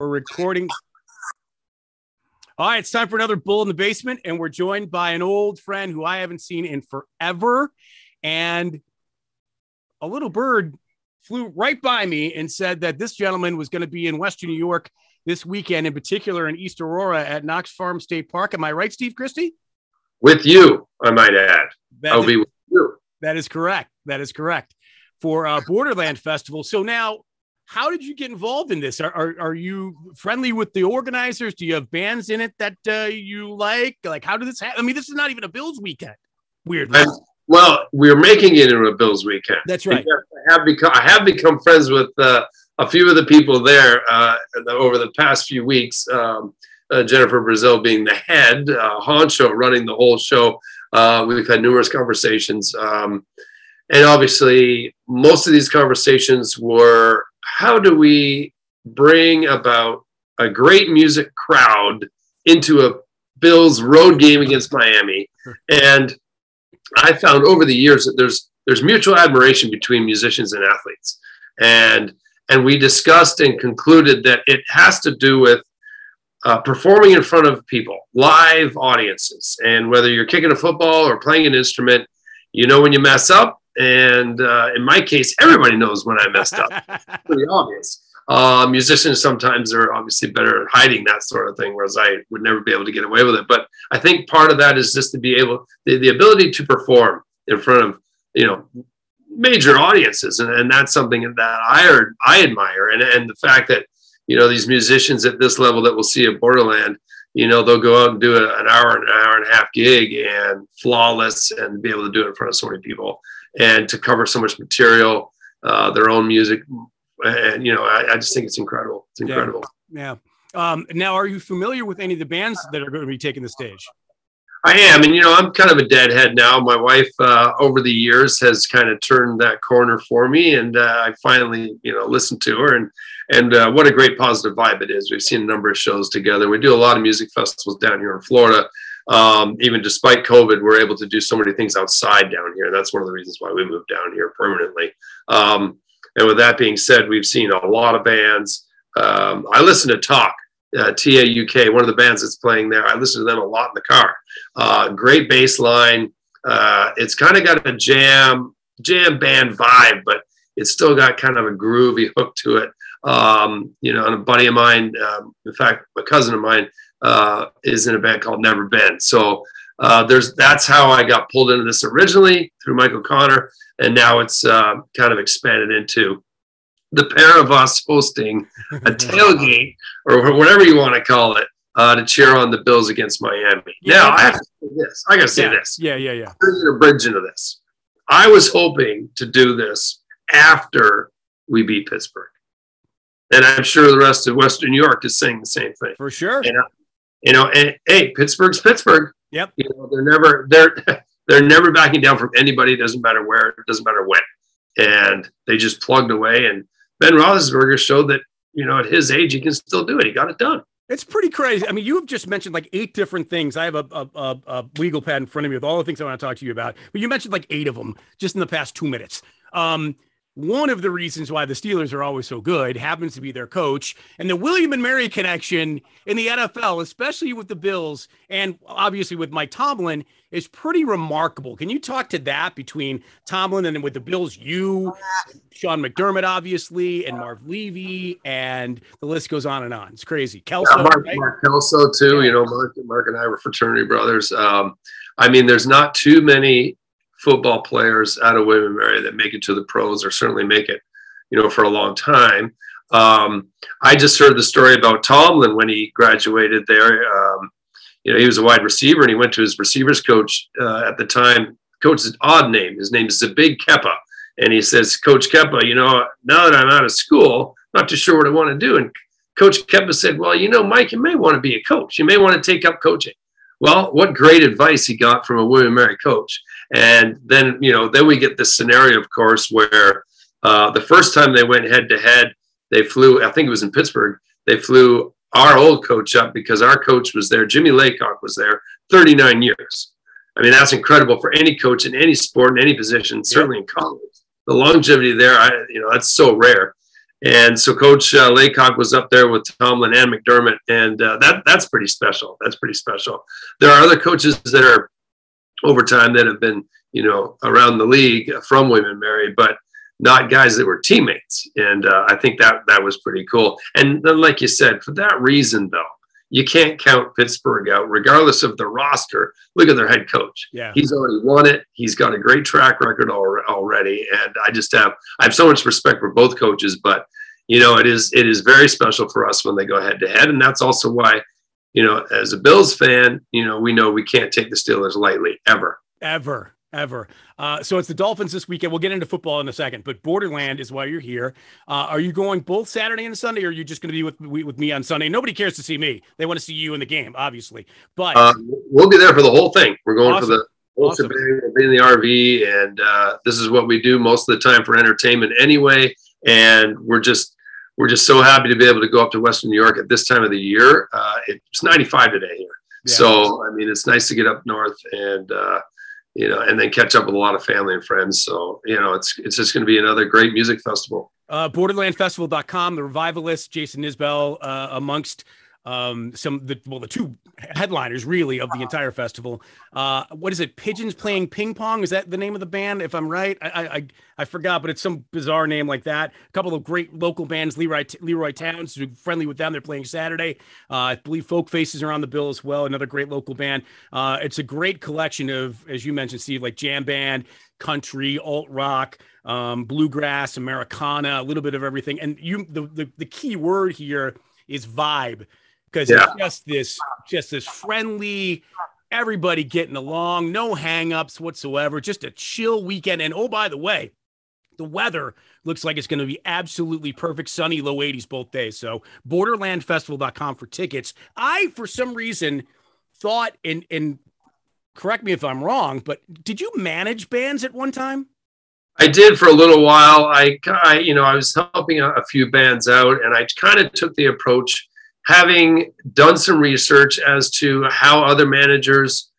We're recording. All right, it's time for another Bull in the Basement, and we're joined by an old friend who I haven't seen in forever. And a little bird flew right by me and said that this gentleman was going to be in Western New York this weekend, in particular in East Aurora at Knox Farm State Park. Am I right, Steve Christie? With you, I might add. That I'll is- be with you. That is correct. That is correct for uh, Borderland Festival. So now, how did you get involved in this? Are, are, are you friendly with the organizers? Do you have bands in it that uh, you like? Like, how did this happen? I mean, this is not even a Bills weekend. Weirdly, I'm- Well, we're making it into a Bills weekend. that's right. I have become I have become friends with uh, a few of the people there uh, over the past few weeks. Um, uh, Jennifer Brazil being the head uh, honcho running the whole show. Uh, we've had numerous conversations, um, and obviously, most of these conversations were how do we bring about a great music crowd into a Bills road game against Miami, and I found over the years that there's there's mutual admiration between musicians and athletes, and and we discussed and concluded that it has to do with uh, performing in front of people, live audiences, and whether you're kicking a football or playing an instrument, you know when you mess up, and uh, in my case, everybody knows when I messed up. Pretty obvious. Uh, musicians sometimes are obviously better at hiding that sort of thing, whereas I would never be able to get away with it. But I think part of that is just to be able, the, the ability to perform in front of, you know, major audiences. And, and that's something that I, I admire. And, and the fact that, you know, these musicians at this level that we'll see at Borderland, you know, they'll go out and do an hour, an hour and a half gig and flawless and be able to do it in front of so many people and to cover so much material, uh, their own music. And, you know, I, I just think it's incredible. It's Yeah. incredible. yeah. Um, now, are you familiar with any of the bands that are going to be taking the stage? I am, and you know, I'm kind of a deadhead now. My wife, uh, over the years, has kind of turned that corner for me, and uh, I finally, you know, listened to her, and and uh, what a great positive vibe it is. We've seen a number of shows together. We do a lot of music festivals down here in Florida. Um, even despite COVID, we're able to do so many things outside down here. That's one of the reasons why we moved down here permanently. Um, and with that being said, we've seen a lot of bands. Um, I listen to Talk, uh, TAUK, one of the bands that's playing there. I listen to them a lot in the car. Uh, great bass line. Uh, it's kind of got a jam jam band vibe, but it's still got kind of a groovy hook to it. Um, you know, and a buddy of mine, um, in fact, a cousin of mine, uh, is in a band called Never Been. So uh, there's that's how I got pulled into this originally through Michael Connor, and now it's uh, kind of expanded into the pair of us hosting a tailgate or whatever you want to call it uh, to cheer on the Bills against Miami. Yeah. Now I have to say this. I got to say yeah. this. Yeah, yeah, yeah. There's a bridge into this. I was hoping to do this after we beat Pittsburgh, and I'm sure the rest of Western New York is saying the same thing. For sure. And, you know, and hey, Pittsburgh's Pittsburgh. Yep. You know, they're never they're they're never backing down from anybody. It doesn't matter where. It doesn't matter when. And they just plugged away. And Ben Roethlisberger showed that you know at his age he can still do it. He got it done. It's pretty crazy. I mean, you have just mentioned like eight different things. I have a, a, a, a legal pad in front of me with all the things I want to talk to you about, but you mentioned like eight of them just in the past two minutes. Um, one of the reasons why the Steelers are always so good happens to be their coach and the William and Mary connection in the NFL, especially with the Bills and obviously with Mike Tomlin, is pretty remarkable. Can you talk to that between Tomlin and with the Bills, you, Sean McDermott, obviously, and Marv Levy, and the list goes on and on. It's crazy. Kelso, Yeah, Mark, right? Mark Kelso too. You know, Mark, Mark and I were fraternity brothers. Um, I mean, there's not too many football players out of William Mary that make it to the pros, or certainly make it, you know, for a long time. Um, I just heard the story about Tomlin when he graduated there. Um, you know, he was a wide receiver, and he went to his receivers coach uh, at the time. Coach's odd name. His name is Zabig Keppa, and he says, "Coach Keppa, you know, now that I'm out of school, I'm not too sure what I want to do." And Coach Keppa said, Well, you know, Mike, you may want to be a coach. You may want to take up coaching. Well, what great advice he got from a William Mary coach. And then, you know, then we get this scenario, of course, where uh, the first time they went head to head, they flew, I think it was in Pittsburgh, they flew our old coach up because our coach was there. Jimmye Laycock was there 39 years. I mean, that's incredible for any coach in any sport, in any position, certainly in college. The longevity there, I, you know, that's so rare. And so Coach uh, Laycock was up there with Tomlin and McDermott, and uh, that that's pretty special. That's pretty special. There are other coaches that are over time that have been, you know, around the league from William Mary, but not guys that were teammates. And uh, I think that that was pretty cool. And then, like you said, for that reason, though, you can't count Pittsburgh out, regardless of the roster. Look at their head coach. Yeah. He's already won it. He's got a great track record already. And I just have I have so much respect for both coaches, but you know, it is it is very special for us when they go head to head. And that's also why, you know, as a Bills fan, you know, we know we can't take the Steelers lightly ever. Ever ever. Uh, so it's the Dolphins this weekend. We'll get into football in a second, but Borderland is why you're here. Uh, are you going both Saturday and Sunday, or are you just going to be with with me on Sunday? Nobody cares to see me; they want to see you in the game, obviously. But uh, we'll be there for the whole thing. We're going awesome. for the whole awesome. shebang. We'll be in the RV, and uh, this is what we do most of the time for entertainment, anyway. And we're just we're just so happy to be able to go up to Western New York at this time of the year. Uh, it's 95 today here. Yeah. So, I mean, it's nice to get up north and, uh, you know, and then catch up with a lot of family and friends. So, you know, it's it's just going to be another great music festival. Uh, borderlandfestival.com, the revivalist, Jason Isbell, uh, amongst um, some the well the two headliners really of the entire festival. Uh, what is it? Pigeons playing ping pong? Is that the name of the band? If I'm right, I I, I forgot, but it's some bizarre name like that. A couple of great local bands, Leroy Leroy Towns, friendly with them. They're playing Saturday. Uh, I believe Folk Faces are on the bill as well. Another great local band. Uh, it's a great collection of, as you mentioned, Steve, like jam band, country, alt rock. Um, bluegrass, Americana, a little bit of everything, and you the, the the key word here is vibe because yeah. it's just this just this friendly everybody getting along no hangups whatsoever just a chill weekend. And oh by the way the weather looks like it's going to be absolutely perfect. Sunny low 80s both days. So borderlandfestival.com for tickets. I for some reason thought and and correct me if i'm wrong but did you manage bands at one time? I did for a little while. I, I you know, I was helping a, a few bands out, and I kind of took the approach having done some research as to how other managers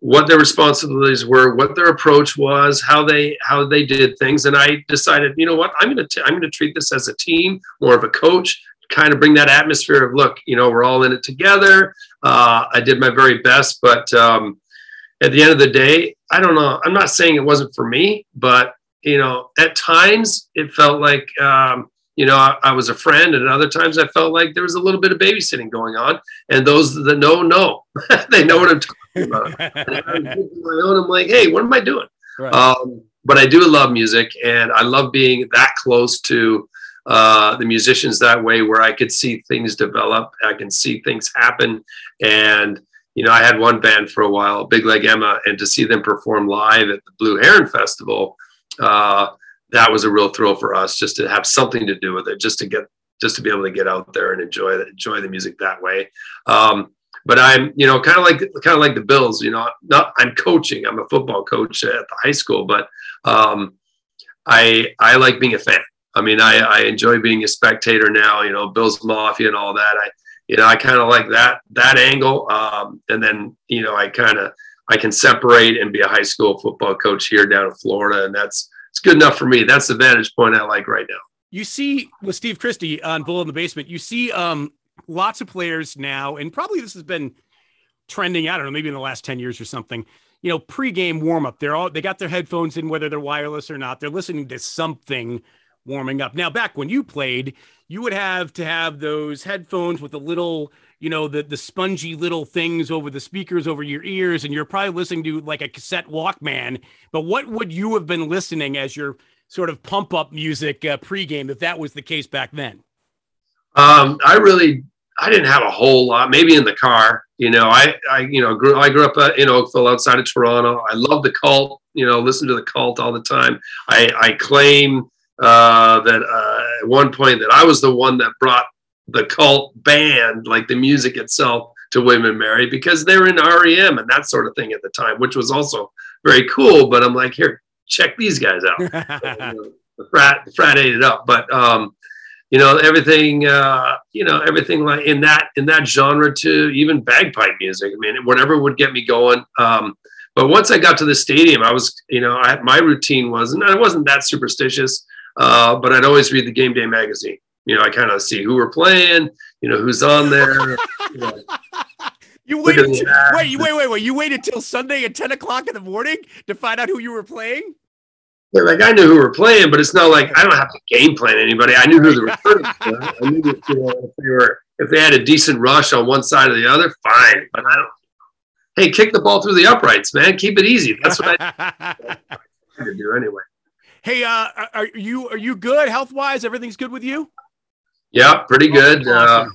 what their responsibilities were what their approach was how they how they did things. And i decided you know what? I'm going to i'm going to treat this as a team more of a coach kind of bring that atmosphere of look you know we're all in it together. Uh, i did my very best but um, at the end of the day i don't know i'm not saying it wasn't for me but you know at times it felt like um, you know, I, I, was a friend, and other times I felt like there was a little bit of babysitting going on. And those that know, know. they know what I'm talking about. and I'm, my own, I'm like, hey, what am I doing? Right. Um, but I do love music, and I love being that close to uh, the musicians that way, where I could see things develop, I can see things happen, and you know, I had one band for a while, Big Leg Emma, and to see them perform live at the Blue Heron Festival. Uh, that was a real thrill for us just to have something to do with it, just to get just to be able to get out there and enjoy the, enjoy the music that way. Um, but I'm, you know, kind of like kind of like the Bills. You know, not I'm coaching. I'm a football coach at the high school, but um, I I like being a fan. I mean, I, I enjoy being a spectator now. You know, Bills Mafia and all that. I you know I kind of like that that angle. Um, and then you know I kind of I can separate and be a high school football coach here down in Florida, and that's it's good enough for me. That's the vantage point I like right now. You see with Steve Christie on Bull in the Basement, you see um, lots of players now, and probably this has been trending. I don't know, maybe in the last ten years or something. You know, pregame warm up. They're all they got their headphones in, whether they're wireless or not. They're listening to something warming up. Now, back when you played, you would have to have those headphones with a little you know the the spongy little things over the speakers over your ears and you're probably listening to like a cassette walkman. But what would you have been listening as your sort of pump up music uh, pregame if that was the case back then? Um, i really i didn't have a whole lot. Maybe in the car you know i i you know grew i grew up uh, in oakville outside of toronto. I love the cult you know listen to the cult all the time. I i claim uh, that uh, at one point that i was the one that brought the cult band, like the music itself, to William and Mary because they were in REM and that sort of thing at the time, which was also very cool. But I'm like, here, check these guys out. the frat, the frat ate it up. But um, you know, everything, uh, you know, everything like in that in that genre too, even bagpipe music. I mean, whatever would get me going. Um, but once I got to the stadium, I was, you know, I, my routine was, and I wasn't that superstitious. uh, but I'd always read the game day magazine. You know, I kind of see who we're playing, you know, who's on there. You, know, you waited. Till, wait, wait, wait, wait. You waited till Sunday at ten o'clock in the morning to find out who you were playing. Yeah, like I knew who we're playing, but it's not like I don't have to game plan anybody. I knew who the recruiters were. I knew that, you know, if they were if they had a decent rush on one side or the other, fine. But I don't. Hey, kick the ball through the uprights, man. Keep it easy. That's what I, I do anyway. Hey, uh, are you are you good health wise? Everything's good with you? Yeah, pretty good. Awesome. Uh,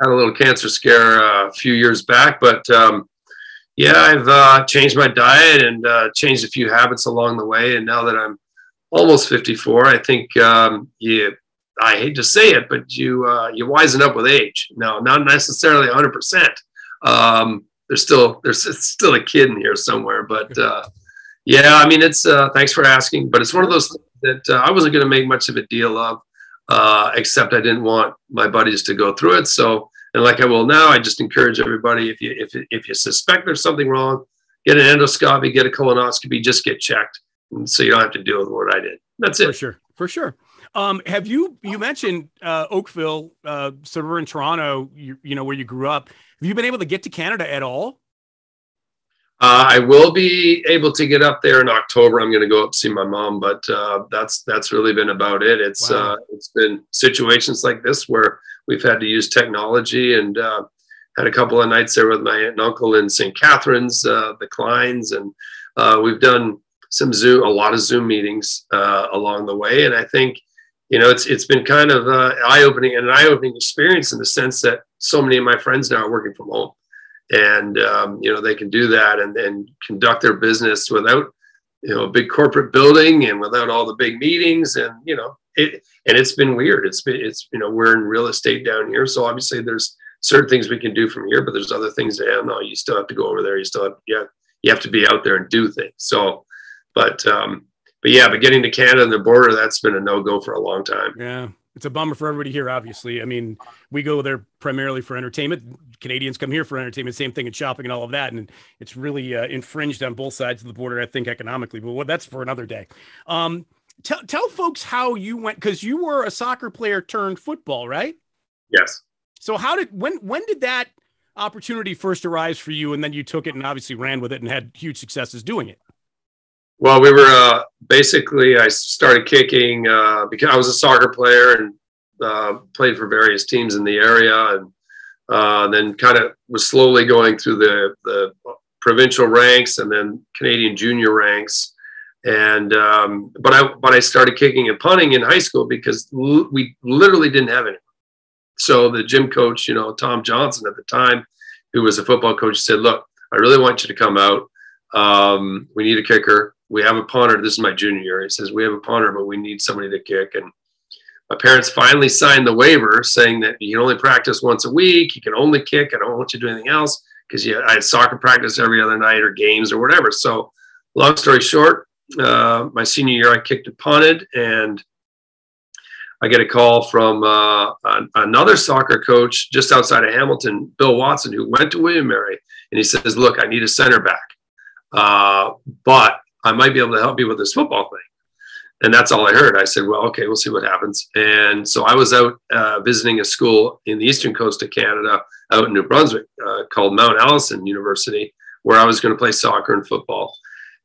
had a little cancer scare uh, a few years back, but um, yeah, I've uh, changed my diet and uh, changed a few habits along the way. And now that I'm almost 54, I think um, you. I hate to say it, but you uh, you wisen up with age. No, not necessarily 100. percent um, There's still there's still a kid in here somewhere, but uh, yeah, I mean it's. thanks for asking, but it's one of those things that I wasn't going to make much of a deal of uh, except I didn't want my buddies to go through it. So, and like I will now, I just encourage everybody if you if if you suspect there's something wrong, get an endoscopy, get a colonoscopy, just get checked, so you don't have to deal with what I did. That's it. For sure, for sure. Um, have you you mentioned uh, Oakville, uh, in Toronto? You, you know where you grew up. Have you been able to get to Canada at all? Uh, I will be able to get up there in October. I'm going to go up see my mom, but uh, that's that's really been about it. It's wow. uh, it's been situations like this where we've had to use technology and uh, had a couple of nights there with my aunt and uncle in St. Catharines, uh, the Kleins, and uh, we've done some Zoom, a lot of Zoom meetings along the way. And I think you know it's it's been kind of eye opening and an eye opening experience in the sense that so many of my friends now are working from home and um, you know they can do that and, conduct their business without you know a big corporate building and without all the big meetings and you know it and it's been weird. It's been it's you know we're in real estate down here. So obviously there's certain things we can do from here but there's other things that no you still have to go over there. You still have yeah you have to be out there and do things. So but um but yeah but getting to canada and the border that's been a no-go for a long time. Yeah it's a bummer for everybody here. Obviously, I mean, we go there primarily for entertainment. Canadians come here for entertainment. Same thing in shopping and all of that, and it's really uh, infringed on both sides of the border. I think economically, but well, that's for another day. Um, tell tell folks how you went because you were a soccer player turned football, right? Yes. So how did when when did that opportunity first arise for you, and then you took it and obviously ran with it and had huge successes doing it? Well, we were uh, basically I started kicking uh, because I was a soccer player and uh, played for various teams in the area, and uh, then kind of was slowly going through the the provincial ranks and then Canadian junior ranks. And um, but I but I started kicking and punting in high school because l- we literally didn't have any. So the gym coach, you know, Tom Johnson at the time, who was a football coach, said, "Look, I really want you to come out. Um, we need a kicker we have a punter. This is my junior year. He says, We have a punter, but we need somebody to kick. And my parents finally signed the waiver saying that you can only practice once a week. You can only kick. I don't want you to do anything else because I had soccer practice every other night or games or whatever. So, long story short, uh, my senior year, I kicked and punted. And I get a call from uh, another soccer coach just outside of Hamilton, Bill Watson, who went to William Mary. And he says, Look, I need a center back. Uh, but I might be able to help you with this football thing. And that's all I heard. I said, well, okay, we'll see what happens. And so I was out uh, visiting a school in the eastern coast of Canada, out in New Brunswick, uh, called Mount Allison University, where I was going to play soccer and football.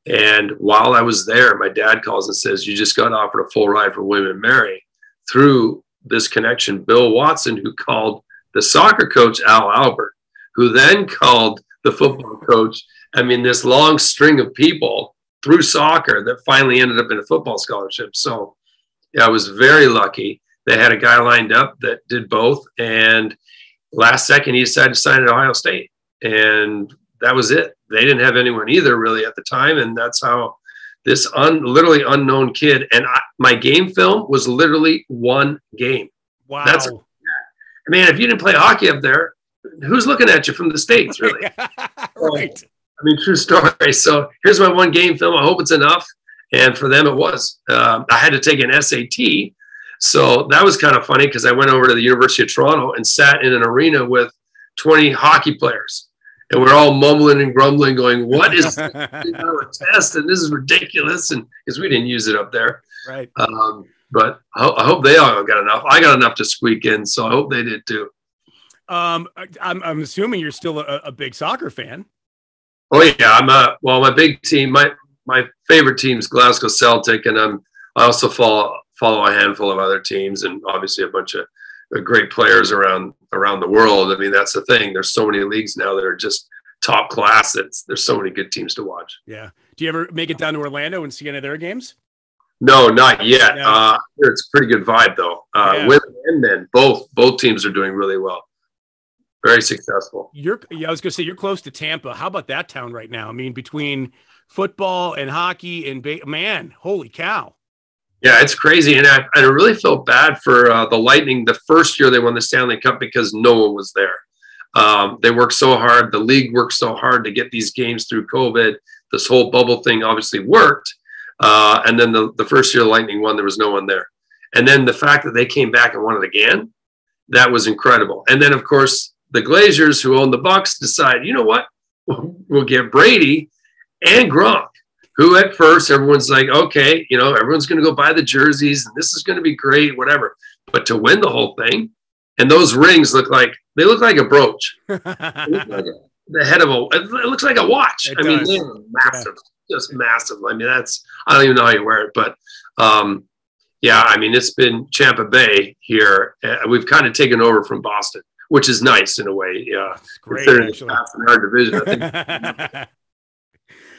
And while I was there, my dad calls and says, You just got offered a full ride for William and Mary through this connection, Bill Watson, who called the soccer coach, Al Albert, who then called the football coach. I mean, this long string of people through soccer that finally ended up in a football scholarship. So yeah, I was very lucky. They had a guy lined up that did both. And last second, he decided to sign at Ohio State. And that was it. They didn't have anyone either really at the time. And that's how this un, literally unknown kid, and I, my game film was literally one game. Wow. That's, I mean, if you didn't play hockey up there, who's looking at you from the States, really? right. So, I mean, true story. So here's my one game film. I hope it's enough. And for them, it was. Um, I had to take an SAT. So that was kind of funny because I went over to the University of Toronto and sat in an arena with 20 hockey players. And we're all mumbling and grumbling, going, What is a test? And this is ridiculous. And because we didn't use it up there. Right. Um, but I hope they all got enough. I got enough to squeak in, so I hope they did too. Um, I'm, I'm assuming you're still a, a big soccer fan. Oh yeah, I'm a well. My big team, my my favorite team is Glasgow Celtic, and I'm I also follow follow a handful of other teams, and obviously a bunch of great players around around the world. I mean, that's the thing. There's so many leagues now that are just top class. It's there's so many good teams to watch. Yeah. Do you ever make it down to Orlando and see any of their games? No, not yet. Yeah. Uh, it's a pretty good vibe though. Uh, yeah. Women and men, both both teams are doing really well. Very successful. You're, yeah, I was gonna say you're close to Tampa. How about that town right now? I mean, between football and hockey and ba- man, holy cow! Yeah, it's crazy, and I, I really felt bad for uh, the Lightning the first year they won the Stanley Cup because no one was there. Um, they worked so hard. The league worked so hard to get these games through COVID. This whole bubble thing obviously worked, uh, and then the, the first year Lightning won, there was no one there. And then the fact that they came back and won it again, that was incredible. And then of course the Glazers, who own the Bucs, decide, you know what, we'll get Brady and Gronk who at first everyone's like, okay, you know, everyone's going to go buy the jerseys and this is going to be great, whatever. But to win the whole thing, and those rings look like they look like a brooch. like the head of a, it looks like a watch. It I does. mean, they're massive, yeah. just massive. I mean, that's I don't even know how you wear it, but um, yeah, I mean, it's been Champa Bay here. Uh, we've kind of taken over from Boston, which is nice in a way. Yeah, great. Actually. in our division.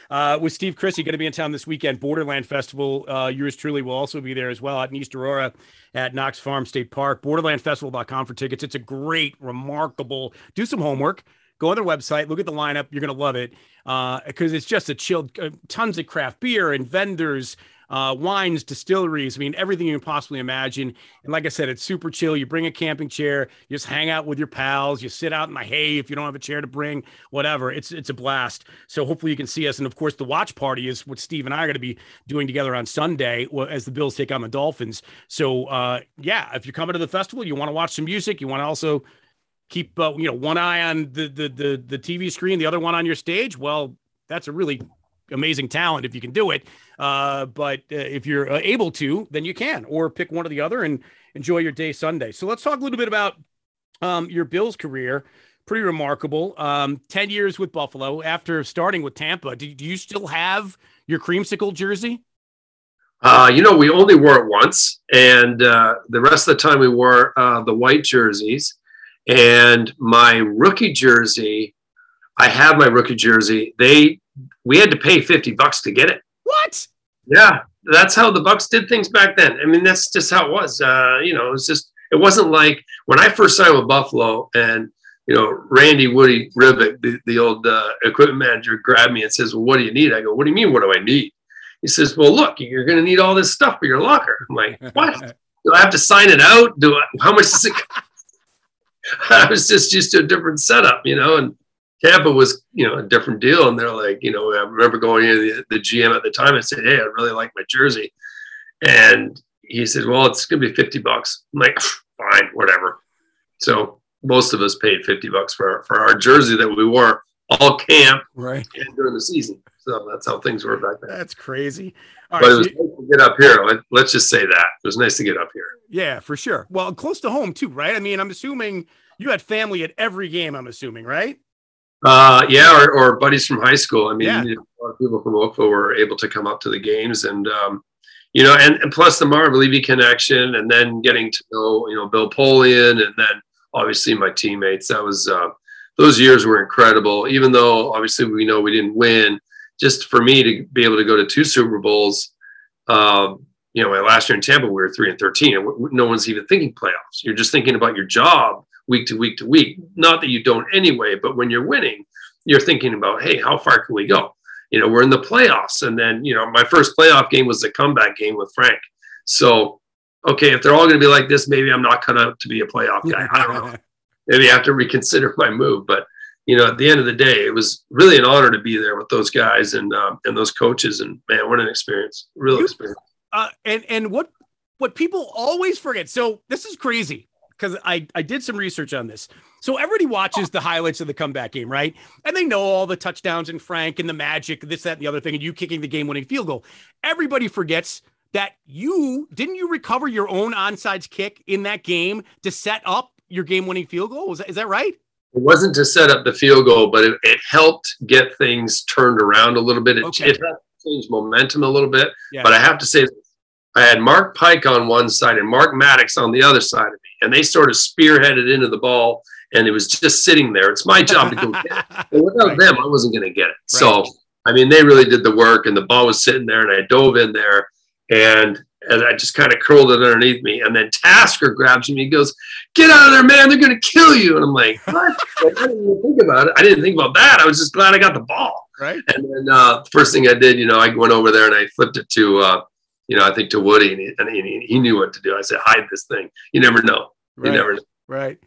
Uh, with Steve Christie going to be in town this weekend. Borderland Festival. Uh, yours truly will also be there as well at East Aurora at Knox Farm State Park. BorderlandFestival.com for tickets. It's a great, remarkable. Do some homework. Go on their website. Look at the lineup. You're going to love it because uh, it's just a chilled. Uh, tons of craft beer and vendors uh, wines, distilleries. I mean, everything you can possibly imagine. And like I said, it's super chill. You bring a camping chair, you just hang out with your pals, you sit out in the hay if you don't have a chair to bring, whatever. It's it's a blast. So hopefully you can see us. And of course, the watch party is what Steve and I are going to be doing together on Sunday as the Bills take on the Dolphins. So uh, yeah, if you're coming to the festival, you want to watch some music, you want to also keep uh, you know one eye on the, the the the TV screen, the other one on your stage. Well, that's a really amazing talent if you can do it. Uh, but uh, if you're uh, able to, then you can, or pick one or the other and enjoy your day Sunday. So let's talk a little bit about um, your Bills career. Pretty remarkable. Um, 10 years with Buffalo after starting with Tampa. Do, do you still have your creamsicle jersey? Uh, you know, we only wore it once, and uh, the rest of the time we wore uh, the white jerseys. And my rookie jersey, I have my rookie jersey. They we had to pay 50 bucks to get it. What? Yeah, that's how the Bucs did things back then. I mean, that's just how it was. Uh, you know, it was just it wasn't like when I first signed with Buffalo and you know Randy Woody Ribic, the, the old uh, equipment manager, grabbed me and says, "Well, what do you need?" I go, "What do you mean? What do I need?" He says, "Well, look, you're going to need all this stuff for your locker." I'm like, "What? do I have to sign it out? Do I, how much does it?" I was just used to a different setup, you know, and Tampa was, you know, a different deal. And they're like, you know, I remember going in the, the GM at the time and said, Hey, I really like my jersey. And he said, Well, it's going to be 50 bucks. I'm like, fine, whatever. So most of us paid 50 bucks for, for our jersey that we wore all camp right and during the season. So that's how things were back then. That's crazy. All but right, it was so nice to get up here. Let's just say that it was nice to get up here. Yeah, for sure. Well, close to home too, right? I mean, I'm assuming you had family at every game. I'm assuming, right? Uh, yeah, or, or buddies from high school. I mean, yeah. you know, a lot of people from Oakville were able to come up to the games, and um, you know, and, and plus the Marv Levy connection, and then getting to know you know Bill Polian, and then obviously my teammates. That was uh, those years were incredible. Even though obviously we know we didn't win, just for me to be able to go to two Super Bowls. Um, you know, last year in Tampa, we were three and thirteen, and no one's even thinking playoffs. You're just thinking about your job week to week to week. Not that you don't anyway, but when you're winning, you're thinking about, hey, how far can we go? You know, we're in the playoffs. And then, you know, my first playoff game was the comeback game with Frank. So, okay, if they're all going to be like this, maybe I'm not cut out to be a playoff guy. I don't know. Maybe I have to reconsider my move. But, you know, at the end of the day, it was really an honor to be there with those guys and um, and those coaches. And man, what an experience! Real experience. Uh, and and what what people always forget. So this is crazy because I, I did some research on this. So everybody watches the highlights of the comeback game, right? And they know all the touchdowns and Frank and the magic, this, that, and the other thing, and you kicking the game winning field goal. Everybody forgets that you didn't you recover your own onside kick in that game to set up your game-winning field goal? Was that, is that right? It wasn't to set up the field goal, but it, it helped get things turned around a little bit. It, Okay. it helped change momentum a little bit. Yeah. But I have to say, I had Mark Pike on one side and Mark Maddox on the other side of me, and they sort of spearheaded into the ball, and it was just sitting there. It's my job to go get it. And without Right. them, I wasn't going to get it. So, I mean, they really did the work, and the ball was sitting there, and I dove in there, and and I just kind of curled it underneath me, and then Tasker grabs me. He goes, "Get out of there, man! They're going to kill you!" And I'm like, "What?" Like, I didn't even think about it. I didn't think about that. I was just glad I got the ball. right? And then uh, first thing I did, you know, I went over there and I flipped it to, uh, you know, I think to Woody, and, he, and he, he knew what to do. I said, "Hide this thing. You never know. You Right. never know." Right.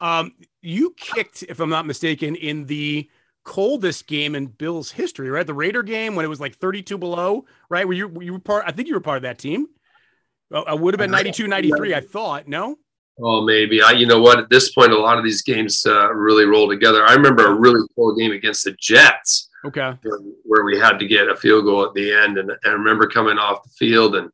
Um, you kicked, if I'm not mistaken, in the coldest game in Bill's history, right? The Raider game when it was like 32 below, right? Were you were you were part? I think you were part of that team. I would have been 92, 93. I thought. No. Oh, maybe. I, you know what? At this point, a lot of these games uh, really roll together. I remember a really cool game against the Jets Okay. where, where we had to get a field goal at the end, and I remember coming off the field and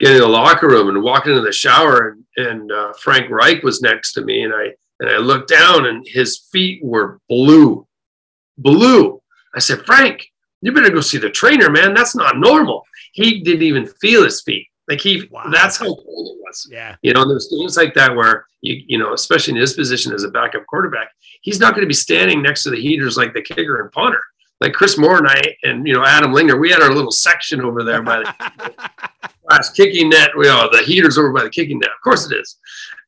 getting in the locker room and walking into the shower, and, and uh, Frank Reich was next to me, and I and I looked down, and his feet were blue, blue. I said, Frank, you better go see the trainer, man. That's not normal. He didn't even feel his feet. Like he, Wow. that's how cold it was. Yeah. You know, and there's games like that where you, you know, especially in his position as a backup quarterback, he's not going to be standing next to the heaters like the kicker and punter. Like Chris Mohr and I, and you know, Adam Lingner, we had our little section over there by the last kicking net. We know, the heaters over by the kicking net. Of course it is.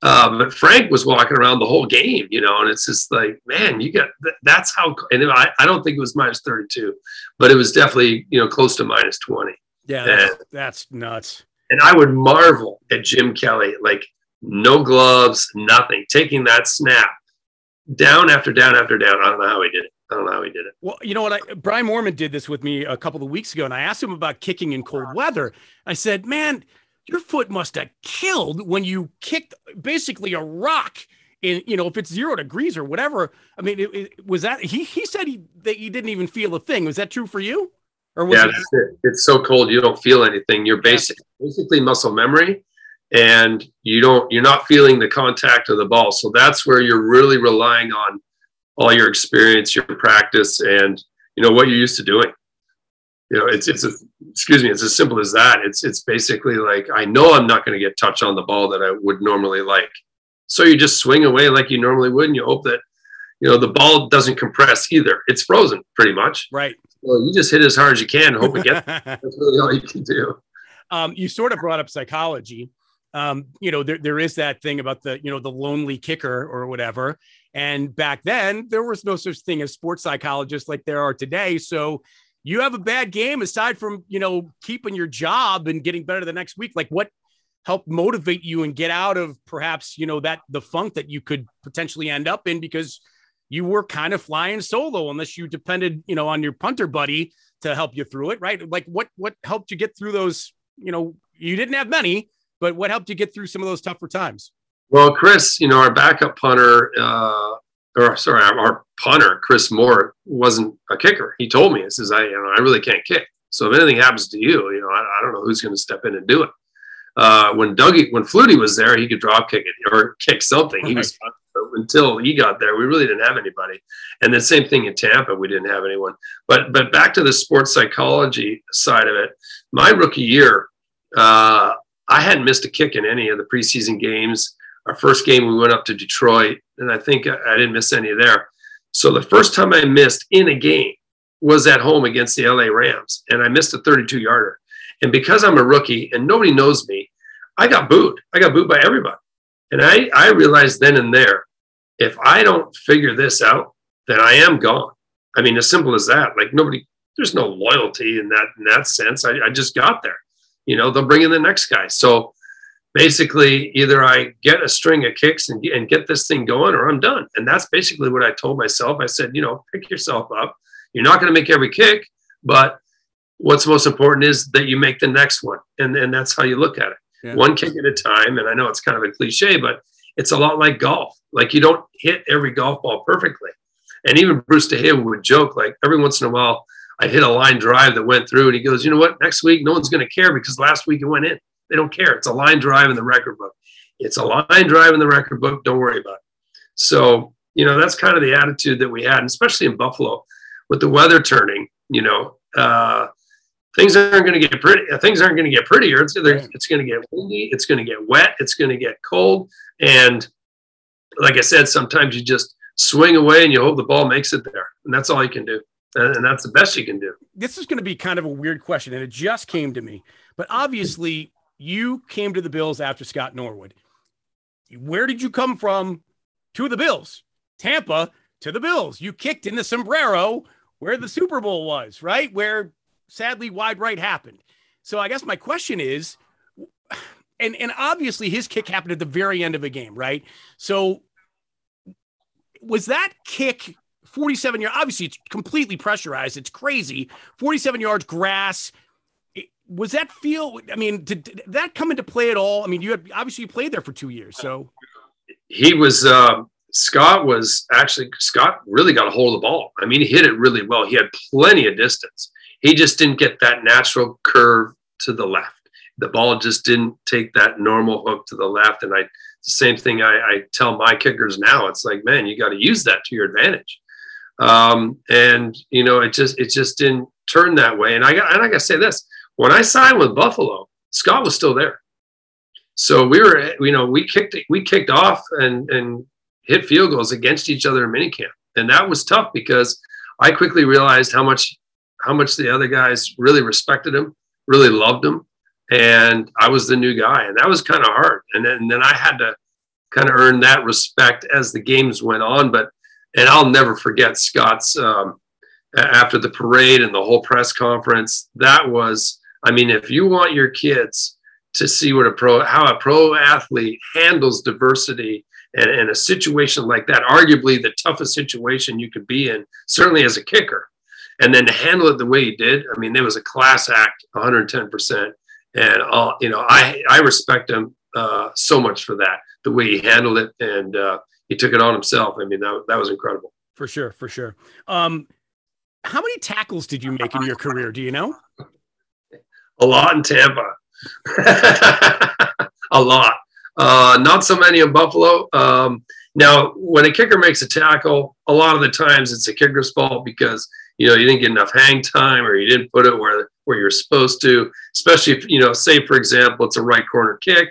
Uh, but Frank was walking around the whole game, you know, and it's just like, man, you got that's how. And I, I don't think it was minus 32, but it was definitely you know close to minus 20. yeah. That's, that's nuts. And I would marvel at Jim Kelly, like no gloves, nothing, taking that snap down after down after down. I don't know how he did it. I don't know how he did it. Well, you know what? I, Brian Moorman did this with me a couple of weeks ago, and I asked him about kicking in cold weather. I said, "Man, your foot must have killed when you kicked basically a rock in, you know, if it's zero degrees or whatever." I mean, it, it- was that he? He said he that he didn't even feel a thing. Was that true for you? Or was Yeah, it? It's so cold you don't feel anything. You're basic, basically muscle memory, and you don't. You're not feeling the contact of the ball. So that's where you're really relying on all your experience, your practice, and you know what you're used to doing. You know, it's it's a, excuse me, it's as simple as that. It's it's basically like I know I'm not going to get touch on the ball that I would normally like, so you just swing away like you normally would, and you hope that you know the ball doesn't compress either. It's frozen pretty much. Right. Well, you just hit as hard as you can and hope it gets. That's really all you can do. um, you sort of brought up psychology. Um, you know, there, there is that thing about the, you know, the lonely kicker or whatever. And back then, there was no such thing as sports psychologists like there are today. So you have a bad game aside from, you know, keeping your job and getting better the next week. Like what helped motivate you and get out of perhaps, you know, that the funk that you could potentially end up in because you were kind of flying solo unless you depended, you know, on your punter buddy to help you through it, right? Like what what helped you get through those, you know, you didn't have many, but what helped you get through some of those tougher times? Well, Chris, you know, our backup punter, uh, or sorry, our, punter, Chris Mohr, wasn't a kicker. He told me, he says, I, you know, I really can't kick. So if anything happens to you, you know, I, I don't know who's going to step in and do it. Uh, when Dougie, when Flutie was there, he could drop kick it or kick something. He was until he got there. We really didn't have anybody. And the same thing in Tampa, we didn't have anyone. But but back to the sports psychology side of it. My rookie year, uh, I hadn't missed a kick in any of the preseason games. Our first game, we went up to Detroit, and I think I, didn't miss any there. So the first time I missed in a game was at home against the LA Rams, and I missed a 32 yarder. And because I'm a rookie and nobody knows me, I got booed. I got booed by everybody. And I, I realized then and there, if I don't figure this out, then I am gone. I mean, as simple as that. Like nobody, there's no loyalty in that in that sense. I, I just got there. You know, they'll bring in the next guy. So basically, either I get a string of kicks and, and get this thing going, or I'm done. And that's basically what I told myself. I said, you know, pick yourself up. You're not going to make every kick, but what's most important is that you make the next one, and and that's how you look at it. Yeah. One kick at a time. And I know it's kind of a cliche, but it's a lot like golf. Like you don't hit every golf ball perfectly. And even Bruce DeHaven would joke, like every once in a while, I'd hit a line drive that went through, and he goes, "You know what? Next week, no one's going to care because last week it went in. They don't care. It's a line drive in the record book. It's a line drive in the record book. Don't worry about it." So you know that's kind of the attitude that we had, and especially in Buffalo, with the weather turning. You know, uh, things aren't going to get pretty. Things aren't going to get prettier. It's, it's going to get windy. It's going to get wet. It's going to get cold. And like I said, sometimes you just swing away and you hope the ball makes it there, and that's all you can do. And that's the best you can do. This is going to be kind of a weird question, and it just came to me. But obviously, you came to the Bills after Scott Norwood. Where did you come from to the Bills? Tampa to the Bills. You kicked in the sombrero where the Super Bowl was, right? Where sadly wide right happened. So I guess my question is, and and obviously his kick happened at the very end of a game, right? So was that kick 47 yards? Obviously, it's completely pressurized. It's crazy. 47 yards, grass. Was that feel? I mean, did, did that come into play at all? I mean, you had obviously you played there for two years, so he was. Uh, Scott was actually Scott really got a hold of the ball. I mean, he hit it really well. He had plenty of distance. He just didn't get that natural curve to the left. The ball just didn't take that normal hook to the left. And I, the same thing I, I tell my kickers now. It's like, man, you got to use that to your advantage. Um, and you know, it just it just didn't turn that way. And I got and I got to say this: when I signed with Buffalo, Scott was still there. So we were, you know, we kicked we kicked off and and hit field goals against each other in minicamp, and that was tough because I quickly realized how much how much the other guys really respected him, really loved him, and I was the new guy, and that was kind of hard. And then, and then I had to kind of earn that respect as the games went on. But and I'll never forget Scott's um, after the parade and the whole press conference. That was, I mean, if you want your kids to see what a pro, how a pro athlete handles diversity and, and a situation like that, arguably the toughest situation you could be in, certainly as a kicker and then to handle it the way he did, I mean, it was a class act, 110%. And all, you know, I I respect him uh, so much for that, the way he handled it, and uh, he took it on himself. I mean, that that was incredible. For sure, for sure. Um, how many tackles did you make in your career? Do you know? A lot in Tampa. a lot. Uh, not so many in Buffalo. Um, now, when a kicker makes a tackle, a lot of the times it's a kicker's fault because you know you didn't get enough hang time or you didn't put it where where you're supposed to especially if you know say for example it's a right corner kick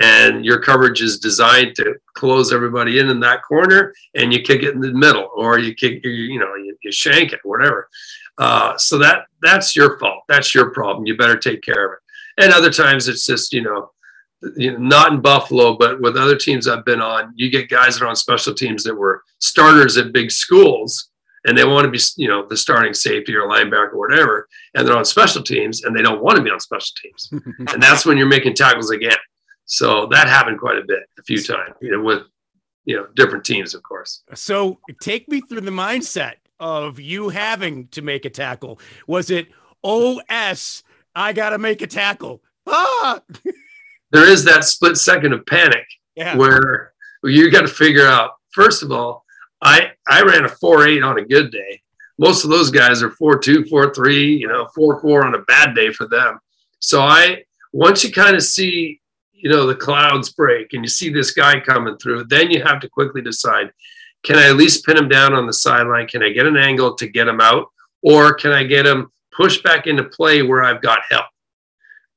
and your coverage is designed to close everybody in in that corner and you kick it in the middle or you kick you, you know you, you shank it whatever. Uh, so that that's your fault. That's your problem. You better take care of it. And other times it's just you know you know, not in Buffalo, but with other teams I've been on, you get guys that are on special teams that were starters at big schools and they want to be, you know, the starting safety or linebacker or whatever, and they're on special teams and they don't want to be on special teams. and that's when you're making tackles again. So that happened quite a bit, a few times, you know, with, you know, different teams, of course. So take me through the mindset of you having to make a tackle. Was it OS, I got to make a tackle? Ah! there is that split second of panic yeah. where you got to figure out, first of all, I I ran a four eight on a good day. Most of those guys are four two, four three, you know, four four on a bad day for them. So I once you kind of see, you know, the clouds break and you see this guy coming through, then you have to quickly decide: can I at least pin him down on the sideline? Can I get an angle to get him out, or can I get him pushed back into play where I've got help,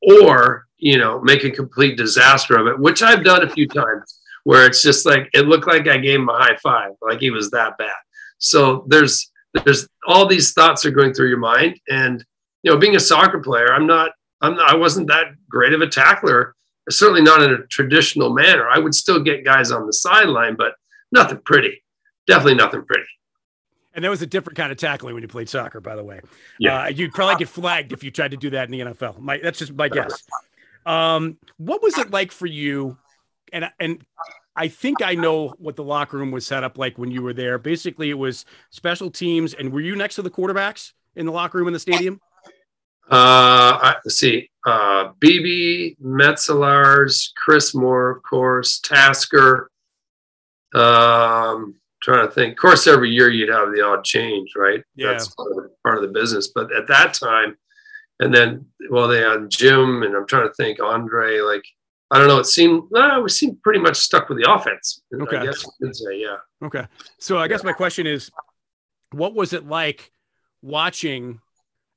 or you know, make a complete disaster of it, which I've done a few times where it's just like it looked like I gave him a high five, like he was that bad. So there's there's all these thoughts are going through your mind, and you know, being a soccer player, I'm not I'm not, I wasn't that great of a tackler, certainly not in a traditional manner. I would still get guys on the sideline, but nothing pretty, definitely nothing pretty. And that was a different kind of tackling when you played soccer, by the way. Yeah, uh, you'd probably get flagged if you tried to do that in the NFL. My, that's just my guess. Um, what was it like for you and and I think I know what the locker room was set up like when you were there. Basically, it was special teams. And were you next to the quarterbacks in the locker room in the stadium? Uh, I, let's see. Uh, BB, Metzelaars, Chris Mohr, of course, Tasker, um, trying to think. Of course, every year you'd have the odd change, right? Yeah. That's part of, the, part of the business. But at that time, and then well, they had Jim, and I'm trying to think Andre. Like I don't know. It seemed uh, we seemed pretty much stuck with the offense. Okay. I guess you could say, yeah. Okay. So I guess my question is, what was it like watching?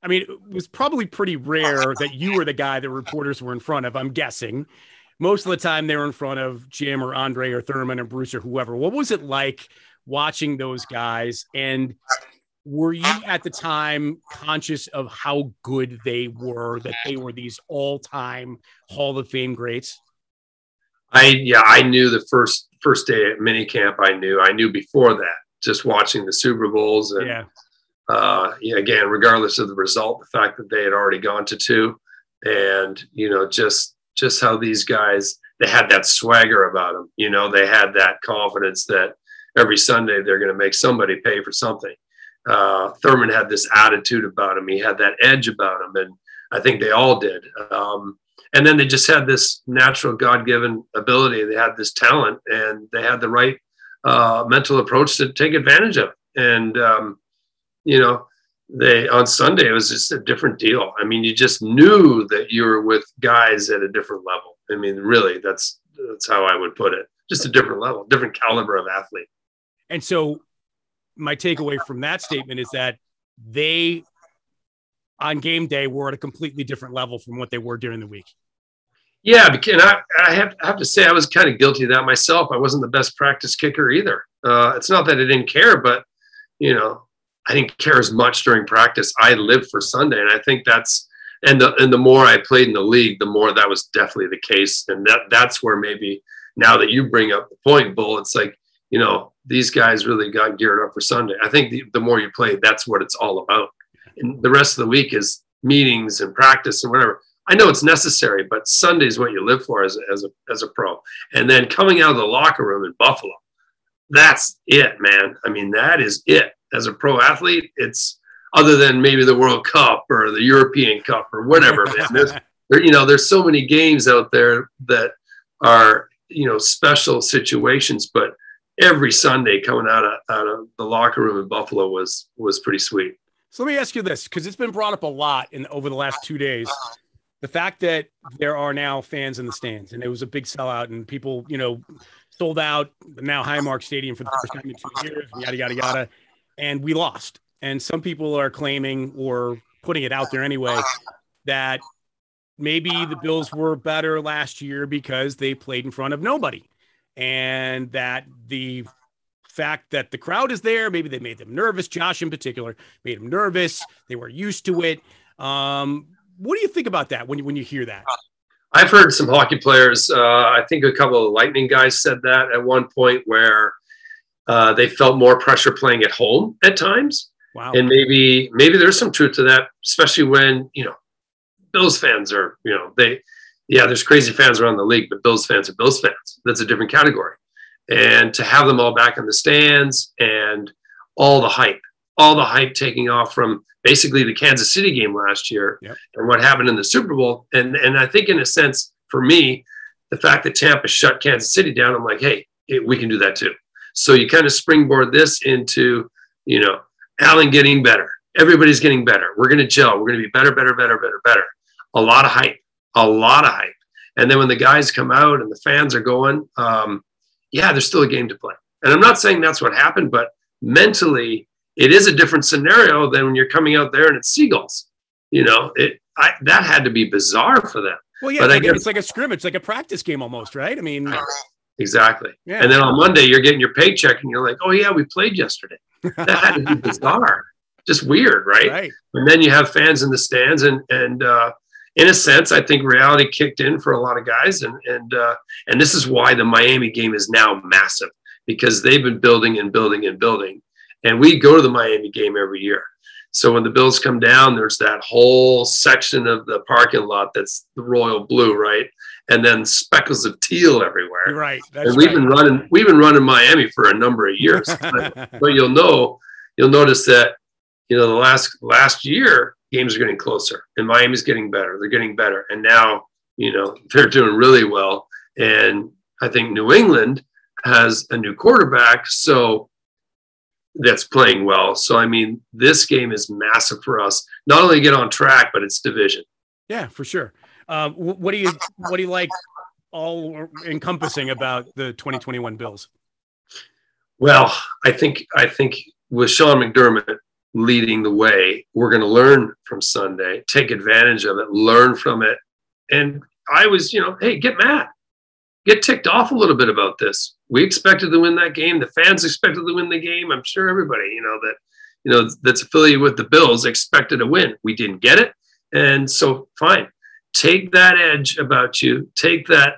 I mean, it was probably pretty rare that you were the guy that reporters were in front of. I'm guessing. Most of the time, they were in front of Jim or Andre or Thurman or Bruce or whoever. What was it like watching those guys? And were you at the time conscious of how good they were? That they were these all-time Hall of Fame greats? I yeah, I knew the first first day at minicamp. I knew. I knew before that. Just watching the Super Bowls and Yeah. uh, yeah, again, regardless of the result, the fact that they had already gone to two, and you know, just just how these guys they had that swagger about them. You know, they had that confidence that every Sunday they're going to make somebody pay for something. Uh, Thurman had this attitude about him. He had that edge about him, and I think they all did. Um, and then they just had this natural God-given ability. They had this talent, and they had the right uh, mental approach to take advantage of. And um, you know, they on Sunday it was just a different deal. I mean, you just knew that you were with guys at a different level. I mean, really, that's that's how I would put it. Just a different level, different caliber of athlete. And so my takeaway from that statement is that they on game day were at a completely different level from what they were during the week. Yeah, because I, I have I have to say I was kind of guilty of that myself. I wasn't the best practice kicker either. Uh, it's not that I didn't care, but you know, I didn't care as much during practice. I lived for Sunday, and I think that's and the and the more I played in the league, the more that was definitely the case. And that that's where maybe now that you bring up the point, Bull, it's like you know these guys really got geared up for Sunday. I think the, the more you play, that's what it's all about. And the rest of the week is meetings and practice and whatever. I know it's necessary, but Sunday is what you live for as a, as a as a pro. And then coming out of the locker room in Buffalo, that's it, man. I mean, that is it. As a pro athlete, it's other than maybe the World Cup or the European Cup or whatever. man. There's, there, you know, there's so many games out there that are you know special situations, but every Sunday coming out of out of the locker room in Buffalo was was pretty sweet. So let me ask you this, because it's been brought up a lot in over the last two days. The fact that there are now fans in the stands, and it was a big sellout, and people, you know, sold out now Highmark Stadium for the first time in two years, yada yada yada, and we lost. And some people are claiming or putting it out there anyway that maybe the Bills were better last year because they played in front of nobody, and that the fact that the crowd is there, maybe they made them nervous. Josh, in particular, made them nervous. They were used to it. Um, what do you think about that when you when you hear that? I've heard some hockey players. Uh, I think a couple of Lightning guys said that at one point where uh, they felt more pressure playing at home at times, Wow. and maybe maybe there's some truth to that, especially when you know Bills fans are you know they yeah there's crazy fans around the league, but Bills fans are Bills fans. That's a different category, and to have them all back in the stands and all the hype, all the hype taking off from basically the Kansas City game last year Yep. and what happened in the Super Bowl. And and I think in a sense, for me, the fact that Tampa shut Kansas City down, I'm like, hey, it, we can do that too. So you kind of springboard this into, you know, Allen getting better. Everybody's getting better. We're going to gel. We're going to be better, better, better, better, better. A lot of hype. A lot of hype. And then when the guys come out and the fans are going, um, yeah, there's still a game to play. And I'm not saying that's what happened, but mentally, it is a different scenario than when you're coming out there and it's seagulls. You know, it I, that had to be bizarre for them. Well, yeah, But it's I like, guess- it's like a scrimmage, like a practice game almost, right? I mean, Exactly. Yeah. And then on Monday, you're getting your paycheck and you're like, oh, yeah, we played yesterday. That had to be bizarre. Just weird, right? right. And then you have fans in the stands. And, and uh, in a sense, I think reality kicked in for a lot of guys. And, and, uh, and this is why the Miami game is now massive because they've been building and building and building. And we go to the Miami game every year. So when the Bills come down, there's that whole section of the parking lot that's the royal blue, right? And then speckles of teal everywhere right. And we've right. been running we've been running Miami for a number of years. but, but you'll know you'll notice that you know the last last year games are getting closer and Miami's getting better. They're getting better. And now, you know, they're doing really well. And I think New England has a new quarterback. So that's playing well. So I mean, this game is massive for us. Not only get on track, but it's division. Yeah, for sure. Um, what do you what do you like all encompassing about the 2021 Bills? Well, I think I think with Sean McDermott leading the way, we're going to learn from Sunday, take advantage of it, learn from it. And I was, you know, hey, get mad, get ticked off a little bit about this. We expected to win that game. The fans expected to win the game. I'm sure everybody, you know, that you know that's affiliated with the Bills expected to win. We didn't get it, and so fine. Take that edge about you. Take that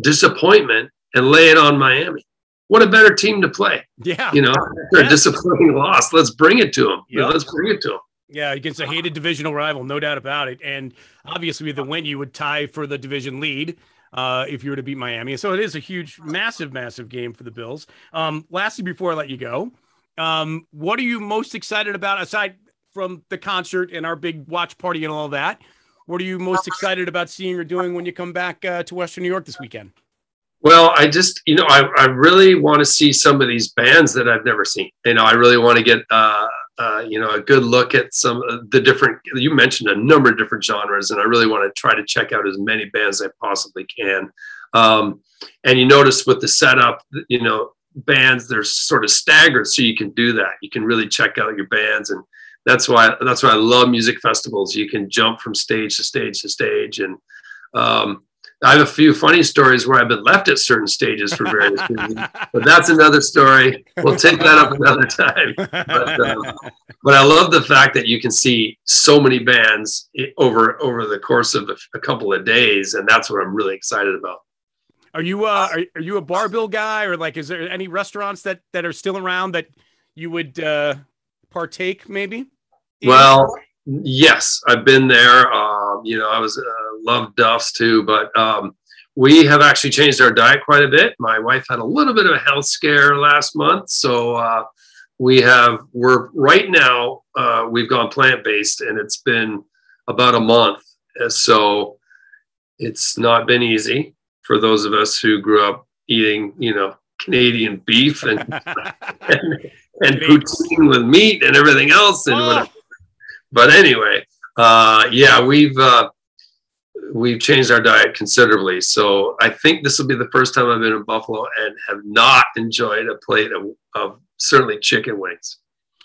disappointment and lay it on Miami what a better team to play. Yeah. You know, they're yeah. disappointing loss. Let's bring it to them. Yeah. You know, let's bring it to them. Yeah, against a hated divisional rival, no doubt about it. And obviously, with the win, you would tie for the division lead uh, if you were to beat Miami. So it is a huge, massive, massive game for the Bills. Um, lastly, before I let you go, um, what are you most excited about aside from the concert and our big watch party and all that? What are you most excited about seeing or doing when you come back uh, to Western New York this weekend? Well, I just, you know, I, I really want to see some of these bands that I've never seen. You know, I really want to get, uh, uh, you know, a good look at some of the different, you mentioned a number of different genres, and I really want to try to check out as many bands as I possibly can. Um, and you notice with the setup, you know, bands, they're sort of staggered, so you can do that. You can really check out your bands. And that's why, that's why I love music festivals. You can jump from stage to stage to stage. And, um, I have a few funny stories where I've been left at certain stages for various reasons, but that's another story. We'll take that up another time. But, uh, but, I love the fact that you can see so many bands over over the course of a, a couple of days, and that's what I'm really excited about. Are you uh, are, are you a bar bill guy, or like, is there any restaurants that that are still around that you would uh, partake maybe? Well, yes, I've been there. Um, you know, I was. Love Duff's too, but um, we have actually changed our diet quite a bit. My wife had a little bit of a health scare last month, so uh, we have we're right now uh, we've gone plant based, and it's been about a month. So it's not been easy for those of us who grew up eating, you know, Canadian beef and and, and poutine with meat and everything else and oh. whatever. But anyway, uh, yeah, we've uh, we've changed our diet considerably. So I think this will be the first time I've been in Buffalo and have not enjoyed a plate of, of certainly chicken wings.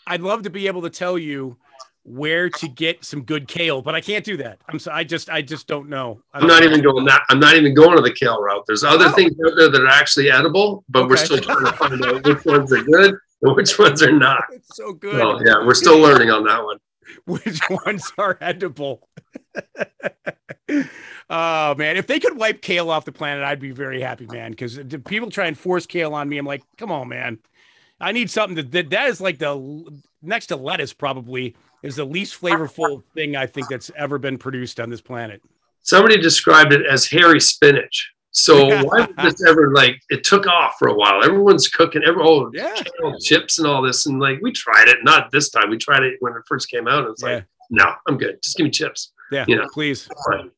I'd love to be able to tell you where to get some good kale, but I can't do that. I'm so I just I just don't know. I am not know. even going that I'm not even going to the kale route. There's other oh. things out there that are actually edible, but okay. we're still trying to find out which ones are good and which ones are not. It's so good. So, yeah, we're still learning on that one. Which ones are edible? oh man, if they could wipe kale off the planet, I'd be very happy, man. Because people try and force kale on me, I'm like, come on, man. I need something that, that that is like the next to lettuce probably is the least flavorful thing I think that's ever been produced on this planet. Somebody described it as hairy spinach. So why did this ever like it took off for a while? Everyone's cooking every oh yeah. chips and all this, and like we tried it. Not this time. We tried it when it first came out. And it's yeah. like, no, I'm good. Just give me chips. Yeah, you know? please.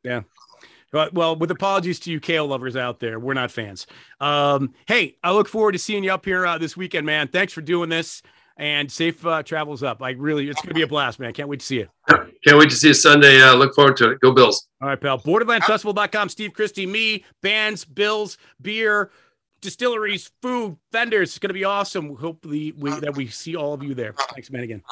Yeah. Well, with apologies to you kale lovers out there, we're not fans. Um, hey, I look forward to seeing you up here uh, this weekend, man. Thanks for doing this and safe uh, travels up. I really, it's going to be a blast, man. Can't wait to see you. Can't wait to see you Sunday. Uh, look forward to it. Go Bills. All right, pal. Borderlandsfestival.com. Steve Christie, me, bands, bills, beer, distilleries, food, vendors. It's going to be awesome. Hopefully, we, that we see all of you there. Thanks, man, again.